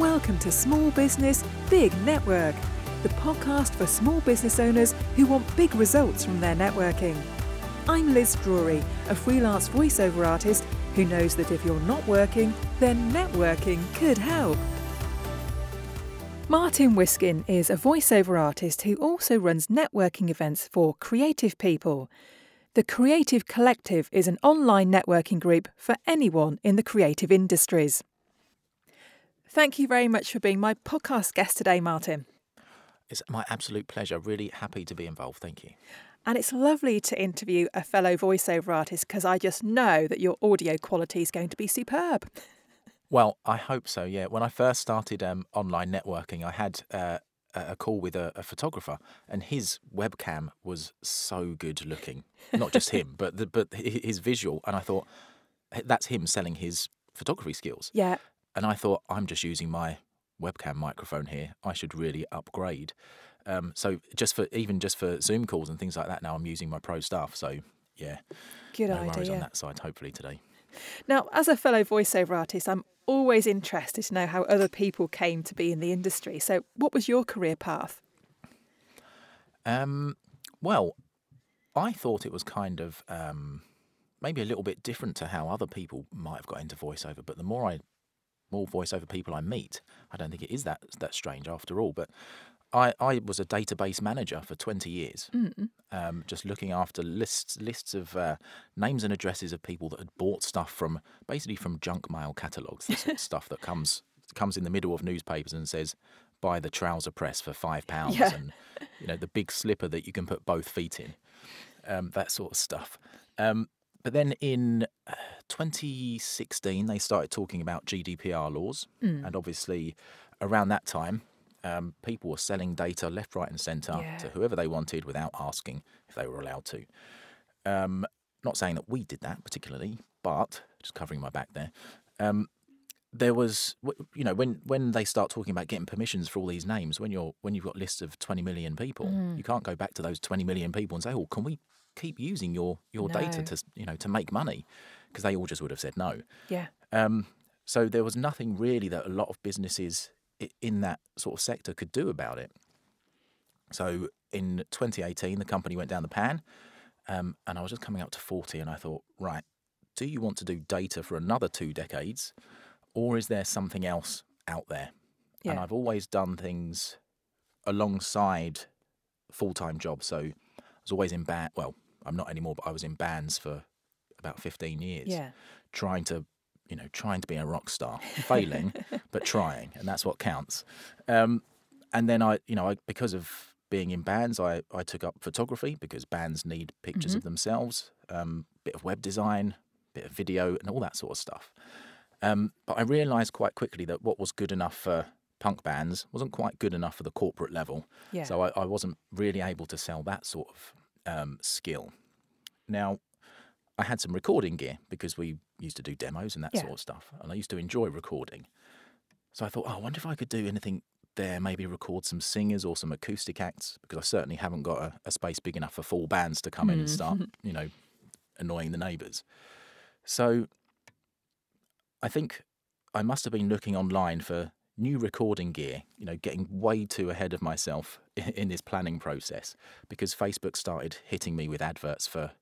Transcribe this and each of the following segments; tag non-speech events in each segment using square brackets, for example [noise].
Welcome to Small Business Big Network, the podcast for small business owners who want big results from their networking. I'm Liz Drury, a freelance voiceover artist who knows that if you're not working, then networking could help. Martin Wiskin is a voiceover artist who also runs networking events for creative people. The Creative Collective is an online networking group for anyone in the creative industries. Thank you very much for being my podcast guest today, Martin. It's my absolute pleasure. Really happy to be involved. Thank you. And it's lovely to interview a fellow voiceover artist because I just know that your audio quality is going to be superb. [laughs] Well, I hope so. Yeah. When I first started um, online networking, I had uh, a call with a, a, photographer, and his webcam was so good looking. Not just him, [laughs] but the, but his visual. And I thought that's him selling his photography skills. Yeah. And I thought I'm just using my webcam microphone here. I should really upgrade. Um, so just for even just for Zoom calls and things like that, now I'm using my pro stuff. So yeah, good no idea. worries on that side. Hopefully today. Now, as a fellow voiceover artist, I'm always interested to know how other people came to be in the industry. So, what was your career path? Um, well, I thought it was kind of um, maybe a little bit different to how other people might have got into voiceover. But the more I, more voiceover people I meet, I don't think it is that that strange after all. But I, I was a database manager for 20 years, mm. um, just looking after lists lists of uh, names and addresses of people that had bought stuff from basically from junk mail catalogues, the sort of [laughs] stuff that comes comes in the middle of newspapers and says buy the trouser press for five [laughs] pounds yeah. and you know the big slipper that you can put both feet in, um, that sort of stuff. Um, but then in uh, 2016, they started talking about GDPR laws, mm. and obviously around that time um, people were selling data left, right, and centre yeah. to whoever they wanted without asking if they were allowed to. Um, not saying that we did that particularly, but just covering my back there. Um, there was, you know, when when they start talking about getting permissions for all these names, when you're when you've got lists of 20 million people, mm. you can't go back to those 20 million people and say, "Oh, can we keep using your your no. data to you know to make money?" Because they all just would have said no. Yeah. Um, so there was nothing really that a lot of businesses in that sort of sector could do about it. So in 2018, the company went down the pan, um, and I was just coming up to 40, and I thought, right, do you want to do data for another two decades, or is there something else out there? Yeah. And I've always done things alongside full time jobs. So I was always in band. Well, I'm not anymore, but I was in bands for about 15 years, yeah. trying to you know, trying to be a rock star, failing, [laughs] but trying, and that's what counts. Um, and then I, you know, I, because of being in bands, I, I took up photography because bands need pictures mm-hmm. of themselves, um, bit of web design, bit of video, and all that sort of stuff. Um, but I realised quite quickly that what was good enough for punk bands wasn't quite good enough for the corporate level. Yeah. So I, I wasn't really able to sell that sort of um, skill. Now, I had some recording gear because we used to do demos and that yeah. sort of stuff. And I used to enjoy recording. So I thought, oh, I wonder if I could do anything there, maybe record some singers or some acoustic acts, because I certainly haven't got a, a space big enough for full bands to come mm. in and start, [laughs] you know, annoying the neighbours. So I think I must have been looking online for new recording gear, you know, getting way too ahead of myself [laughs] in, this planning process because Facebook started hitting me with adverts for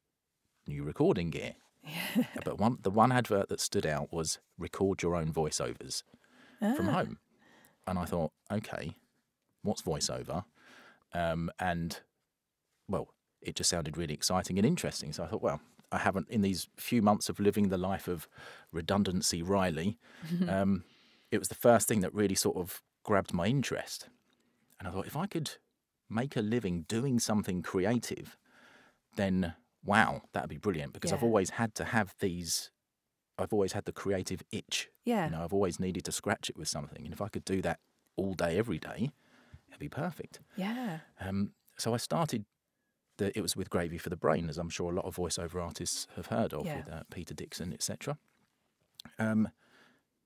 new recording gear. [laughs] but one, the one advert that stood out was record your own voiceovers ah. from home. And I thought, okay, what's voiceover? Um, and, well, it just sounded really exciting and interesting. So I thought, well, I haven't, in these few months of living the life of redundancy Riley, [laughs] um, it was the first thing that really sort of grabbed my interest. And I thought, if I could make a living doing something creative, then wow, that'd be brilliant because yeah. I've always had to have these. I've always had the creative itch. Yeah. You know, I've always needed to scratch it with something, and if I could do that all day, every day, it'd be perfect. Yeah. Um, so I started. The, it was with Gravy for the Brain, as I'm sure a lot of voiceover artists have heard of, yeah. with uh, Peter Dickson, etc. Um,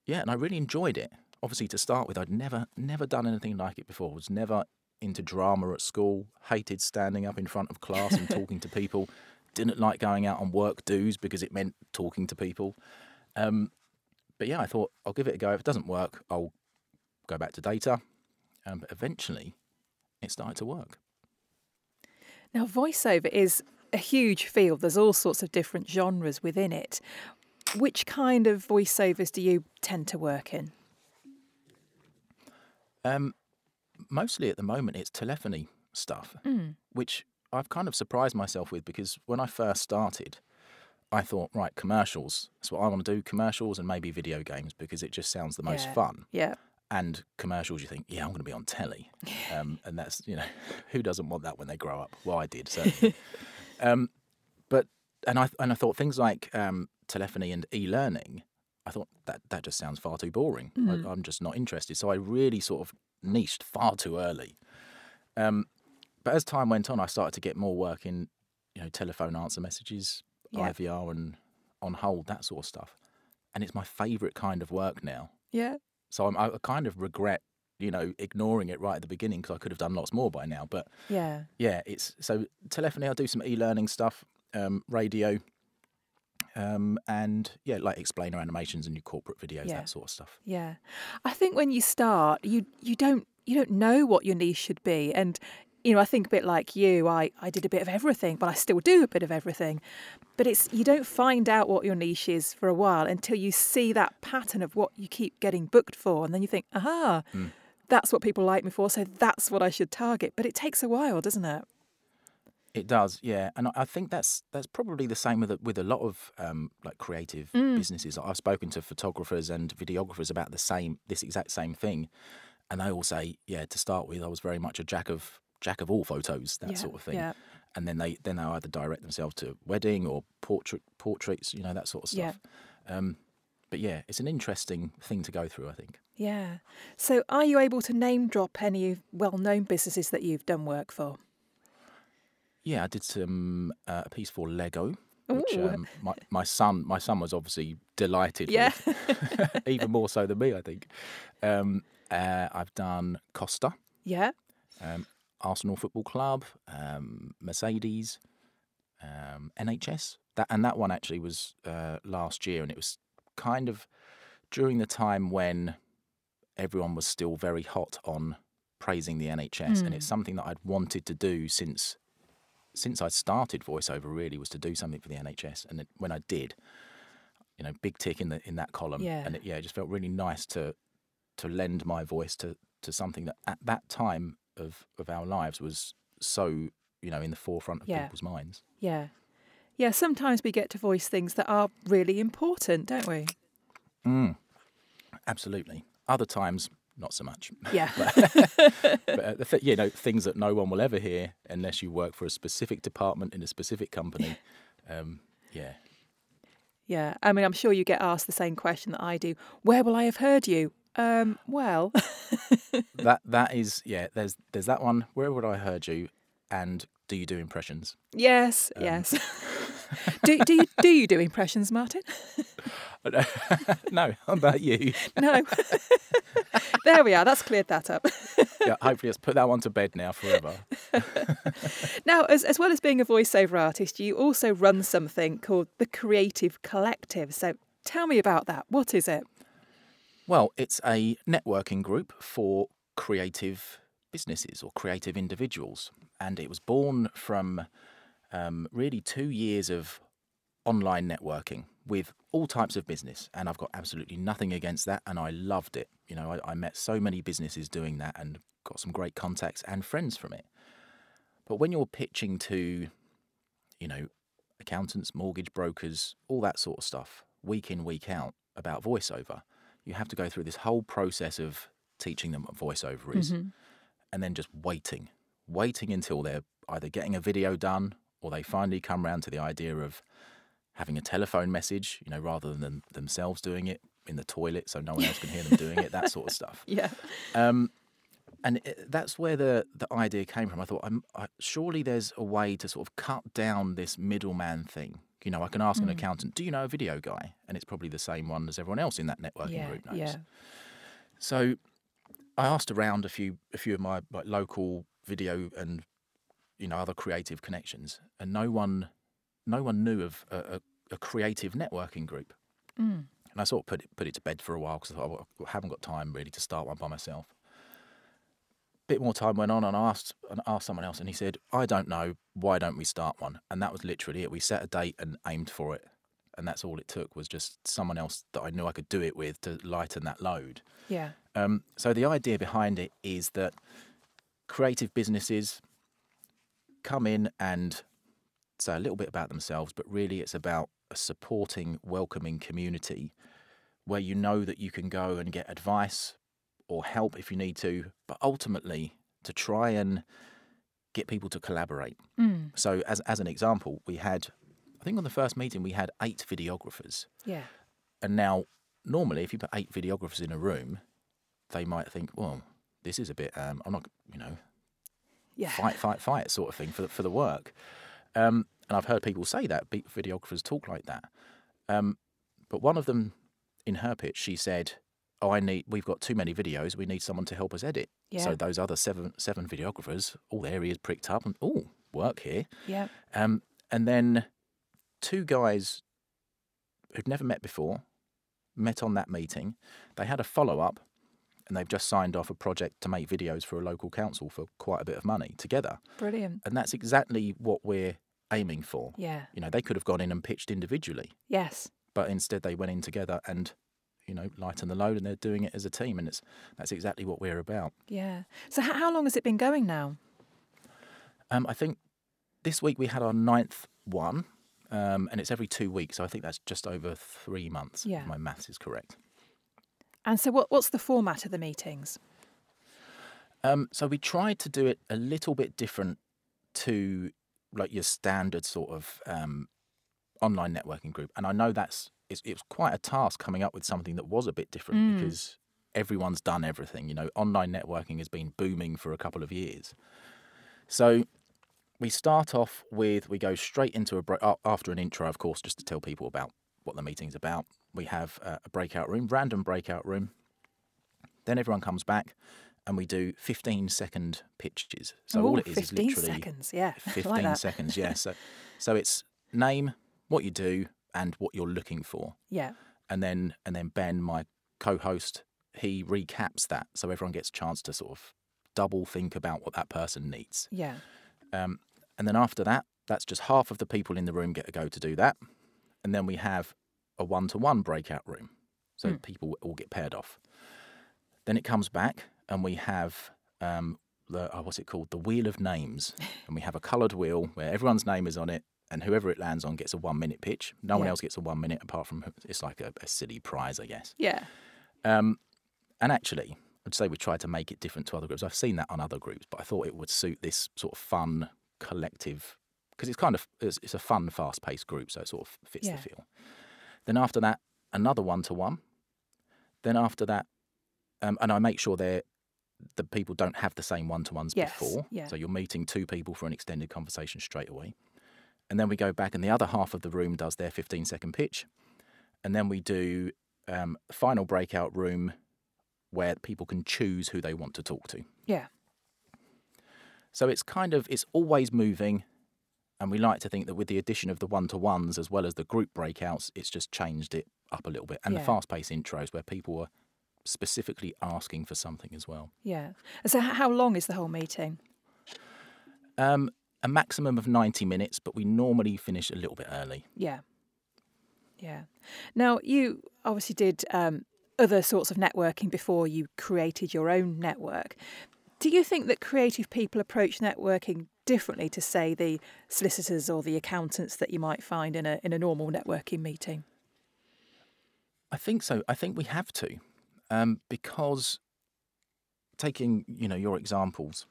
yeah, and I really enjoyed it. Obviously, to start with, I'd never, never done anything like it before. Was never into drama at school. Hated standing up in front of class and talking to people didn't like going out on work dues because it meant talking to people. Um, but yeah, I thought I'll give it a go. If it doesn't work, I'll go back to data. Um, but eventually, it started to work. Now, voiceover is a huge field. There's all sorts of different genres within it. Which kind of voiceovers do you tend to work in? Um, mostly at the moment, it's telephony stuff, Mm. which I've kind of surprised myself with because when I first started, I thought, right, commercials. That's what I want to do commercials and maybe video games because it just sounds the most Yeah. fun. Yeah. And commercials, you think, yeah, I'm going to be on telly. [laughs] Um, and that's, you know, [laughs] who doesn't want that when they grow up? Well, I did, certainly. [laughs] um, but, and I, and I thought things like um, telephony and e learning, I thought that, that just sounds far too boring. Mm. I, I'm just not interested. So I really sort of niched far too early. Um, but as time went on, I started to get more work in, you know, telephone answer messages, Yeah. IVR, and on hold, that sort of stuff. And it's my favourite kind of work now. Yeah. So I'm, I kind of regret, you know, ignoring it right at the beginning because I could have done lots more by now. But Yeah. yeah, it's so telephony. I do some e-learning stuff, um, radio, um, and yeah, like explainer animations and your corporate videos, Yeah. that sort of stuff. Yeah. I think when you start, you you don't you don't know what your niche should be. And you know, I think a bit like you, I, I did a bit of everything, but I still do a bit of everything. But it's you don't find out what your niche is for a while until you see that pattern of what you keep getting booked for. And then you think, aha, that's what people like me for, so that's what I should target. But it takes a while, doesn't it? It does, yeah, and I- think that's that's probably the same with a, with a lot of um, like creative Mm. businesses. I've spoken to photographers and videographers about the same this exact same thing, and they all say, yeah, to start with, I was very much a jack of jack of all photos, that Yeah, sort of thing. yeah. And then they then they either direct themselves to wedding or portrait portraits, you know, that sort of Yeah. stuff. Um, but yeah, it's an interesting thing to go through. I think. Yeah. So are you able to name drop any well known businesses that you've done work for? Yeah, I did some uh, a piece for Lego, which um, my my son my son was obviously delighted. Yeah. with, [laughs] even more so than me, I think. Um, uh, I've done Costa, yeah. um, Arsenal Football Club, um, Mercedes, um, NHS. That and that one actually was uh, last year, and it was kind of during the time when everyone was still very hot on praising the NHS, and it's something that I'd wanted to do since since I started voiceover. Really, was to do something for the NHS, and it, when I did, you know, big tick in the in that column, Yeah. and it, yeah, it just felt really nice to to lend my voice to to something that at that time of of our lives was so you know in the forefront of Yeah. people's minds. Yeah. Yeah, sometimes we get to voice things that are really important, don't we? Mm. Absolutely. Other times, not so much. Yeah. [laughs] but uh, the th- you know things that no one will ever hear unless you work for a specific department in a specific company. Um, yeah, yeah. I mean, I'm sure you get asked the same question that I do. Where will I have heard you? Um, well, [laughs] that that is yeah. There's there's that one. Where would I heard you? And do you do impressions? yes, Um, yes. [laughs] do, do, you, do you do impressions, Martin? no, how about you? No. There we are. That's cleared that up. [laughs] Yeah, hopefully, let's put that one to bed now forever. [laughs] Now, as, as well as being a voiceover artist, you also run something called the Creative Collective. So tell me about that. What is it? Well, it's a networking group for creative businesses or creative individuals. And it was born from um, really two years of online networking with all types of business. And I've got absolutely nothing against that. And I loved it. You know, I, I met so many businesses doing that and got some great contacts and friends from it. But when you're pitching to, you know, accountants, mortgage brokers, all that sort of stuff, week in, week out about voiceover, you have to go through this whole process of teaching them what voiceover is mm-hmm. and then just waiting, waiting until they're either getting a video done or they finally come round to the idea of having a telephone message, you know, rather than themselves doing it in the toilet so no one else can hear them doing it, that sort of stuff. [laughs] Yeah. Um, and it, that's where the, the idea came from. I thought, I'm, I, surely there's a way to sort of cut down this middleman thing. You know, I can ask an accountant, do you know a video guy? And it's probably the same one as everyone else in that networking Yeah. group knows. Yeah. So I asked around a few a few of my like local video and you know other creative connections, and no one no one knew of a, a, a creative networking group. Mm. And I sort of put it put it to bed for a while because I thought "Well, I haven't got time really to start one by myself. Bit more time went on, and I asked and asked someone else, and he said, "I don't know. Why don't we start one?" And that was literally it. We set a date and aimed for it, and that's all it took was just someone else that I knew I could do it with to lighten that load. Yeah. Um, so the idea behind it is that creative businesses come in and say a little bit about themselves, but really it's about a supporting, welcoming community where you know that you can go and get advice or help if you need to, but ultimately to try and get people to collaborate. Mm. So, as as an example, we had, I think on the first meeting we had eight videographers, Yeah. and now normally if you put eight videographers in a room, they might think, well, this is a bit, um, I'm not, you know, Yeah. fight, fight, fight sort of thing for the, for the work. Um, and I've heard people say that, videographers talk like that. Um, but one of them, in her pitch, she said, "Oh, I need. We've got too many videos. We need someone to help us edit." Yeah. So those other seven seven videographers, all their ears pricked up, and oh, work here. Yeah. Um, and then two guys who'd never met before met on that meeting. They had a follow up, and they've just signed off a project to make videos for a local council for quite a bit of money together. Brilliant. And that's exactly what we're aiming for. Yeah. You know, they could have gone in and pitched individually, Yes. but instead they went in together and, you know, lighten the load, and they're doing it as a team, and it's that's exactly what we're about. Yeah. So h- how long has it been going now? Um, I think this week we had our ninth one, um, and it's every two weeks. So I think that's just over three months. Yeah. If my maths is correct. And so what what's the format of the meetings? Um, so we tried to do it a little bit different to like your standard sort of um, online networking group, and I know that's it's, it was quite a task coming up with something that was a bit different Mm. because everyone's done everything. You know, online networking has been booming for a couple of years. So we start off with we go straight into a break after an intro, of course, just to tell people about what the meeting's about. We have uh, a breakout room, random breakout room. Then everyone comes back, and we do 15 second pitches. So Ooh, all it is 15 is literally seconds. Yeah. [laughs] I 15 like seconds. Yeah. So [laughs] so it's name, what you do, and what you're looking for, Yeah. and then and then Ben, my co-host, he recaps that, so everyone gets a chance to sort of double think about what that person needs. Yeah. Um, and then after that, that's just half of the people in the room get a go to do that. And then we have a one to one breakout room. So Hmm. people all get paired off. Then it comes back and we have um, the, oh, what's it called? The Wheel of Names. [laughs] and we have a coloured wheel where everyone's name is on it. And whoever it lands on gets a one minute pitch. No one else gets a one minute apart from it's like a, a silly prize, I guess. Yeah. Um, and actually, I'd say we tried to make it different to other groups. I've seen that on other groups, but I thought it would suit this sort of fun, collective, because it's kind of it's, it's a fun, fast-paced group, so it sort of fits Yeah. the feel. Then after that, another one-to-one. Then after that, um, and I make sure they're the people don't have the same one-to-ones Yes, before, yeah. so you're meeting two people for an extended conversation straight away. And then we go back, and the other half of the room does their 15-second pitch, and then we do um, final breakout room where people can choose who they want to talk to. Yeah. So it's kind of it's always moving, and we like to think that with the addition of the one to ones as well as the group breakouts, it's just changed it up a little bit, and Yeah. the fast paced intros where people are specifically asking for something as well. Yeah. So how long is the whole meeting? Um, a maximum of ninety minutes, but we normally finish a little bit early. Yeah. Yeah. Now, you obviously did um, other sorts of networking before you created your own network. Do you think that creative people approach networking differently to, say, the solicitors or the accountants that you might find in a in a normal networking meeting? I think so. I think we have to, um, because taking you know your examples,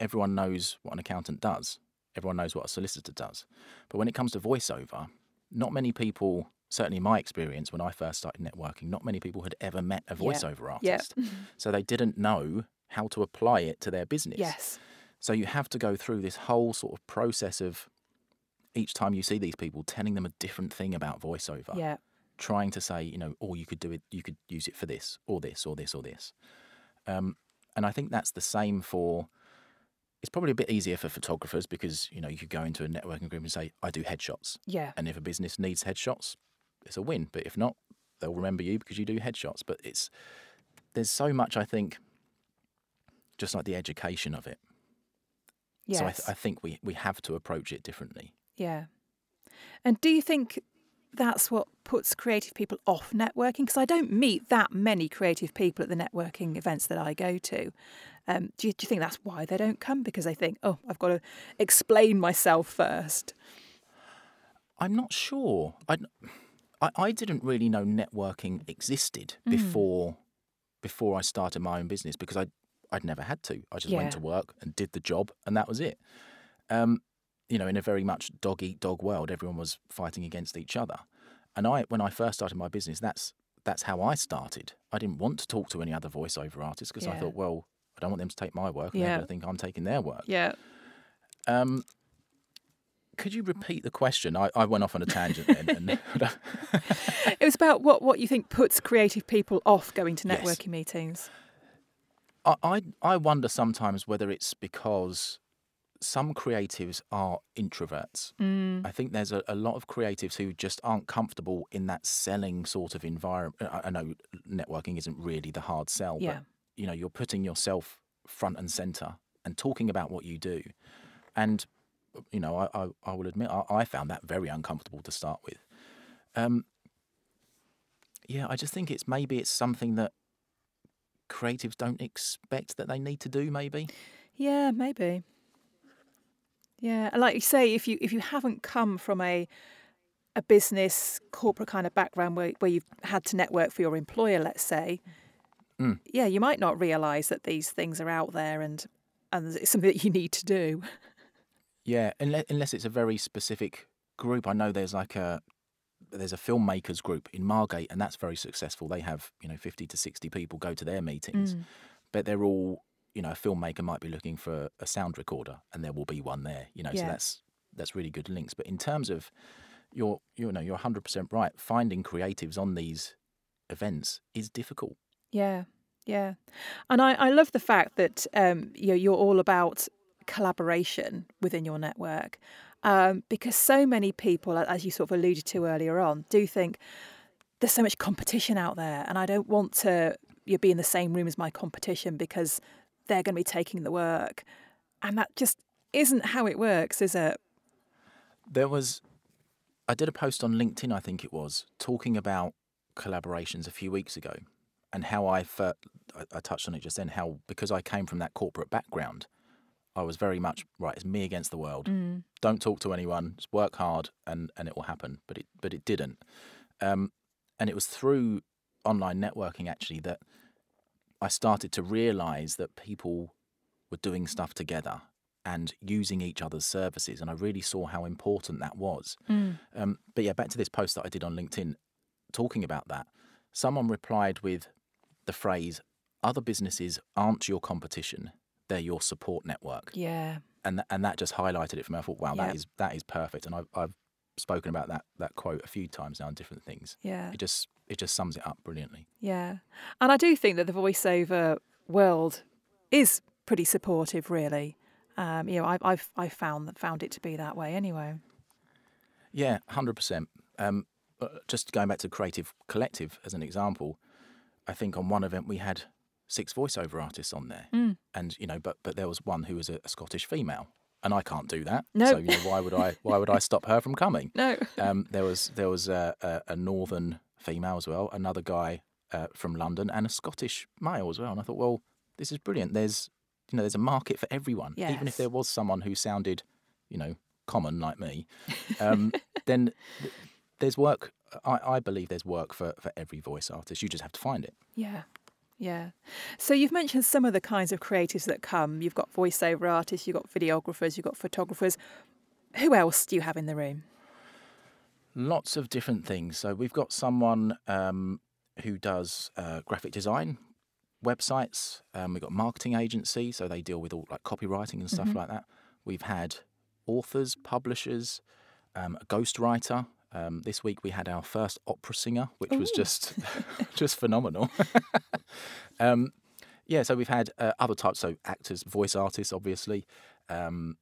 everyone knows what an accountant does. Everyone knows what a solicitor does. But when it comes to voiceover, not many people, certainly in my experience when I first started networking, not many people had ever met a voiceover Yeah. artist. [laughs] so they didn't know how to apply it to their business. Yes. So you have to go through this whole sort of process of each time you see these people telling them a different thing about voiceover Yeah. Trying to say, you know, oh, you could do it, you could use it for this, or this, or this, or this. Um, and I think that's the same for. It's probably a bit easier for photographers because you know you could go into a networking group and say, I do headshots, Yeah. and if a business needs headshots, it's a win. But if not, they'll remember you because you do headshots. But it's there's so much I think, just like the education of it. Yes. So I, th- I think we we have to approach it differently. Yeah. And do you think that's what puts creative people off networking? Because I don't meet that many creative people at the networking events that I go to. Um, do, you, do you think that's why they don't come? Because they think, oh, I've got to explain myself first. I'm not sure. I, I, I didn't really know networking existed before before I started my own business because I I'd never had to. I just Yeah. went to work and did the job, and that was it. Um, you know, in a very much dog eat dog world, everyone was fighting against each other. And I, when I first started my business, that's that's how I started. I didn't want to talk to any other voiceover artists because I thought, well, I don't want them to take my work, and Yeah. to think I'm taking their work. Yeah. Um, could you repeat the question? I, I went off on a tangent then. And [laughs] It was about what, what you think puts creative people off going to Yes. networking meetings. I, I I wonder sometimes whether it's because some creatives are introverts. Mm. I think there's a, a lot of creatives who just aren't comfortable in that selling sort of environment. I, I know networking isn't really the hard sell, Yeah. but you know you're putting yourself front and center and talking about what you do, and you know I I, I will admit I, I found that very uncomfortable to start with. Um, yeah, I just think it's maybe it's something that creatives don't expect that they need to do. Maybe. Yeah, maybe. Yeah, and like you say, if you if you haven't come from a a business corporate kind of background where where you've had to network for your employer, let's say, Mm. yeah, you might not realise that these things are out there and and it's something that you need to do. Yeah, unless, unless it's a very specific group. I know there's like a there's a filmmakers group in Margate, and that's very successful. They have you know fifty to sixty people go to their meetings, Mm. but they're all you know a filmmaker might be looking for a sound recorder, and there will be one there. You know, so that's that's really good links. But in terms of you're you know you're hundred percent right. Finding creatives on these events is difficult. Yeah, yeah, and I, I love the fact that um, you know, you're all about collaboration within your network, um, because so many people, as you sort of alluded to earlier on, do think there's so much competition out there, and I don't want to you be in the same room as my competition because they're going to be taking the work, and that just isn't how it works, is it? There was, I did a post on LinkedIn, I think it was, talking about collaborations a few weeks ago and how I, I touched on it just then, how because I came from that corporate background, I was very much, right, it's me against the world. Mm. Don't talk to anyone, just work hard and, and it will happen. But it, but it didn't. Um, and it was through online networking actually that I started to realize that people were doing stuff together and using each other's services. And I really saw how important that was. Mm. Um, but yeah, back to this post that I did on LinkedIn talking about that. Someone replied with the phrase, Other businesses aren't your competition, they're your support network. Yeah, And, th- and that just highlighted it for me. I thought, wow, Yeah. that is that is perfect. And I've, I've spoken about that, that quote a few times now in different things. yeah. It just it just sums it up brilliantly. Yeah. And I do think that the voiceover world is pretty supportive, really. Um, you know, I, I've I found found it to be that way anyway. Yeah, hundred percent. Um, uh, just going back to Creative Collective as an example, I think on one event we had six voiceover artists on there, Mm. and you know, but but there was one who was a, a Scottish female, and I can't do that. No. So you know, why would I? Why would I stop her from coming? [laughs] No. Um, there was there was a, a, a northern female as well, another guy uh, from London, and a Scottish male as well. And I thought, well, this is brilliant. There's you know, there's a market for everyone. Even if there was someone who sounded, you know, common like me, um, [laughs] then th- there's work. I, I believe there's work for, for every voice artist. You just have to find it. Yeah. Yeah. So you've mentioned some of the kinds of creatives that come. You've got voiceover artists, you've got videographers, you've got photographers. Who else do you have in the room? Lots of different things. So we've got someone um, who does uh, graphic design, websites. Um, we've got marketing agency, so they deal with all like copywriting and stuff like that. We've had authors, publishers, um, a ghostwriter. Um, this week we had our first opera singer, which was just [laughs] just phenomenal. [laughs] um, yeah, so we've had uh, other types, so actors, voice artists, obviously, um,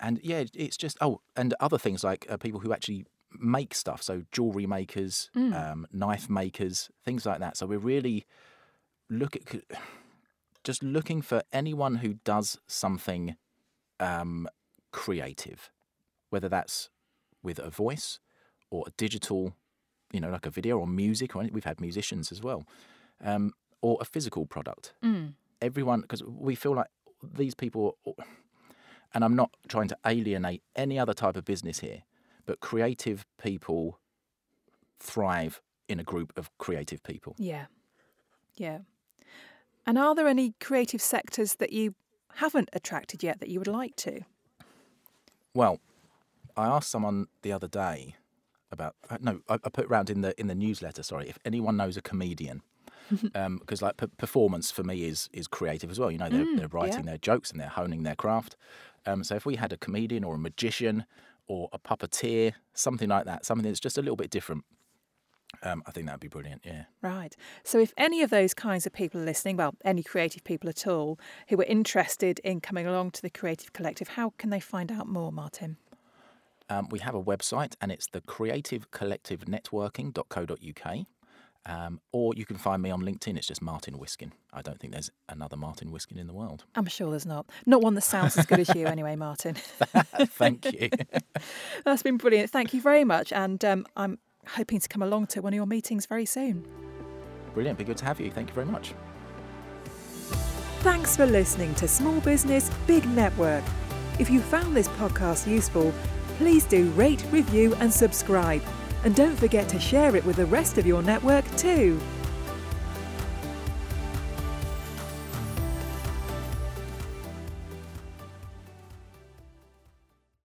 and yeah, it's just oh, and other things like uh, people who actually make stuff, so jewelry makers, Mm. um, knife makers, things like that. So we're really look at [sighs] just looking for anyone who does something um, creative, whether that's with a voice or a digital, you know, like a video or music, or we've had musicians as well, um, or a physical product. Mm. Everyone, because we feel like these people, and I'm not trying to alienate any other type of business here, but creative people thrive in a group of creative people. Yeah. Yeah. And are there any creative sectors that you haven't attracted yet that you would like to? Well, I asked someone the other day about uh, no, I, I put round in the in the newsletter. Sorry, if anyone knows a comedian, [laughs] because like p- performance for me is is creative as well. You know, they're, Mm, they're writing yeah. their jokes and they're honing their craft. Um, so if we had a comedian or a magician or a puppeteer, something like that, something that's just a little bit different, um, I think that'd be brilliant. Yeah. Right. So, if any of those kinds of people are listening, well, any creative people at all, who are interested in coming along to the Creative Collective, how can they find out more, Martin? Um, we have a website and it's the creativecollectivenetworking.co.uk. Um, or you can find me on LinkedIn. It's just Martin Wiskin. I don't think there's another Martin Wiskin in the world. I'm sure there's not. Not one that sounds as good as you, anyway, Martin. [laughs] [laughs] Thank you. That's been brilliant. Thank you very much. And um, I'm hoping to come along to one of your meetings very soon. Brilliant. Be good to have you. Thank you very much. Thanks for listening to Small Business Big Network. If you found this podcast useful, please do rate, review, and subscribe. And don't forget to share it with the rest of your network too.